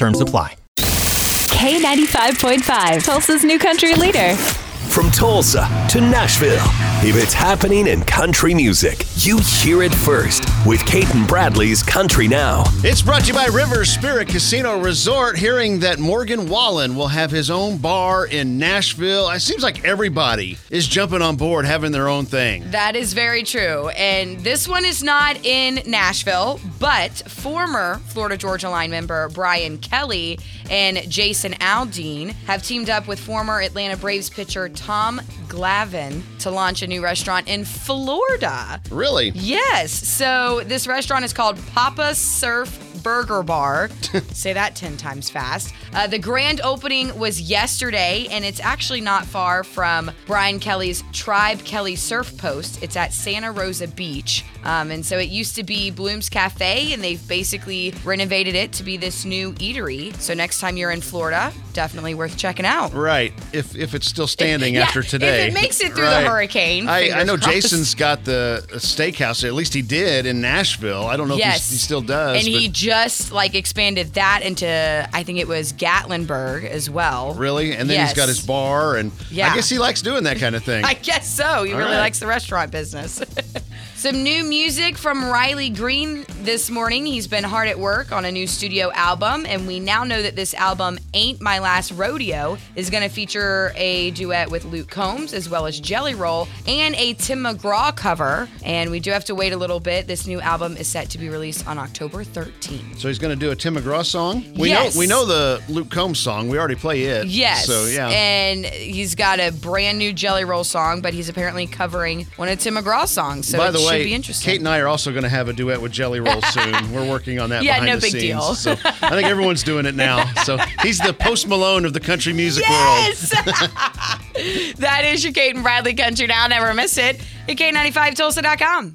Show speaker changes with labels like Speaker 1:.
Speaker 1: Terms apply.
Speaker 2: K95.5, Tulsa's new country leader.
Speaker 3: From Tulsa to Nashville, if it's happening in country music, you hear it first with Cait and Bradley's Country Now.
Speaker 4: It's brought to you by River Spirit Casino Resort. Hearing that Morgan Wallen will have his own bar in Nashville, it seems like everybody is jumping on board having their own thing.
Speaker 5: That is very true. And this one is not in Nashville, but former Florida Georgia Line member Brian Kelley and Jason Aldean have teamed up with former Atlanta Braves pitcher Tom Glavine to launch a new restaurant in Florida.
Speaker 4: Really?
Speaker 5: Yes. So this restaurant is called Papa Surf Burger Bar. Say that 10 times fast. Uh, the grand opening was yesterday, and it's actually not far from Brian Kelley's Tribe Kelley Surf Post. It's at Santa Rosa Beach. Um, and so it used to be Bloom's Cafe, and they've basically renovated it to be this new eatery. So next time you're in Florida, definitely worth checking out.
Speaker 4: Right. If if it's still standing
Speaker 5: Yeah,
Speaker 4: after today.
Speaker 5: If it makes it through
Speaker 4: Right.
Speaker 5: the hurricane.
Speaker 4: I, I know
Speaker 5: crossed.
Speaker 4: Jason's got the steakhouse. At least he did in Nashville. I don't know if
Speaker 5: Yes.
Speaker 4: he's- he still does.
Speaker 5: And he just like expanded that into I think it was Gatlinburg as well.
Speaker 4: Really? And then
Speaker 5: Yes.
Speaker 4: he's got his bar, and
Speaker 5: Yeah.
Speaker 4: I guess he likes doing that kind of thing.
Speaker 5: I guess so. He
Speaker 4: All
Speaker 5: really
Speaker 4: right.
Speaker 5: likes the restaurant business. Some new music from Riley Green this morning. He's been hard at work on a new studio album, and we now know that this album, Ain't My Last Rodeo, is going to feature a duet with Luke Combs as well as Jelly Roll and a Tim McGraw cover. And we do have to wait a little bit. This new album is set to be released on October 13th.
Speaker 4: so he's going to do a Tim McGraw song. We
Speaker 5: Yes.
Speaker 4: know we know the Luke Combs song. We already play it.
Speaker 5: Yes.
Speaker 4: So yeah.
Speaker 5: And he's got a brand new Jelly Roll song, but he's apparently covering one of Tim McGraw's songs. So
Speaker 4: By the
Speaker 5: should
Speaker 4: way,
Speaker 5: be interesting.
Speaker 4: Cait and I are also going to have a duet with Jelly Roll soon. We're working on that
Speaker 5: Yeah,
Speaker 4: behind
Speaker 5: no
Speaker 4: the
Speaker 5: big
Speaker 4: scenes.
Speaker 5: deal.
Speaker 4: So I think everyone's doing it now. So he's the Post Malone of the country music world.
Speaker 5: Yes! that is your Cait and Bradley Country Now. Never miss it at K95Tulsa.com.